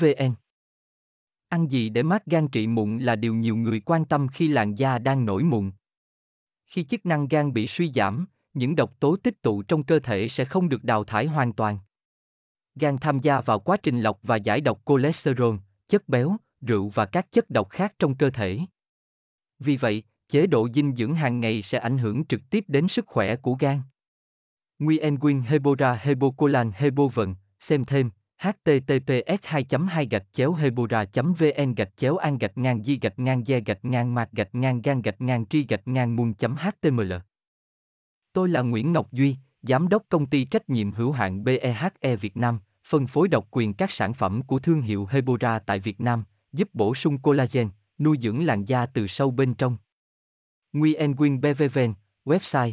vn ăn gì để mát gan trị mụn là điều nhiều người quan tâm khi làn da đang nổi mụn khi chức năng gan bị suy giảm những độc tố tích tụ trong cơ thể sẽ không được đào thải hoàn toàn gan tham gia vào quá trình lọc và giải độc cholesterol, chất béo, rượu và các chất độc khác trong cơ thể. Vì vậy, chế độ dinh dưỡng hàng ngày sẽ ảnh hưởng trực tiếp đến sức khỏe của gan. Nguyen Quyên Hebora Hebocolan Hebovận, xem thêm https 2 2 gạch chéo hebora vn gạch chéo an gạch ngang di gạch ngang de gạch ngang mạc gạch ngang gan gạch ngang tri gạch ngang muôn html Tôi là Nguyễn Ngọc Duy, Giám đốc công ty trách nhiệm hữu hạn BEHE Việt Nam, phân phối độc quyền các sản phẩm của thương hiệu Hebora tại Việt Nam, giúp bổ sung collagen, nuôi dưỡng làn da từ sâu bên trong. Nguyen Nguyen BVVN, website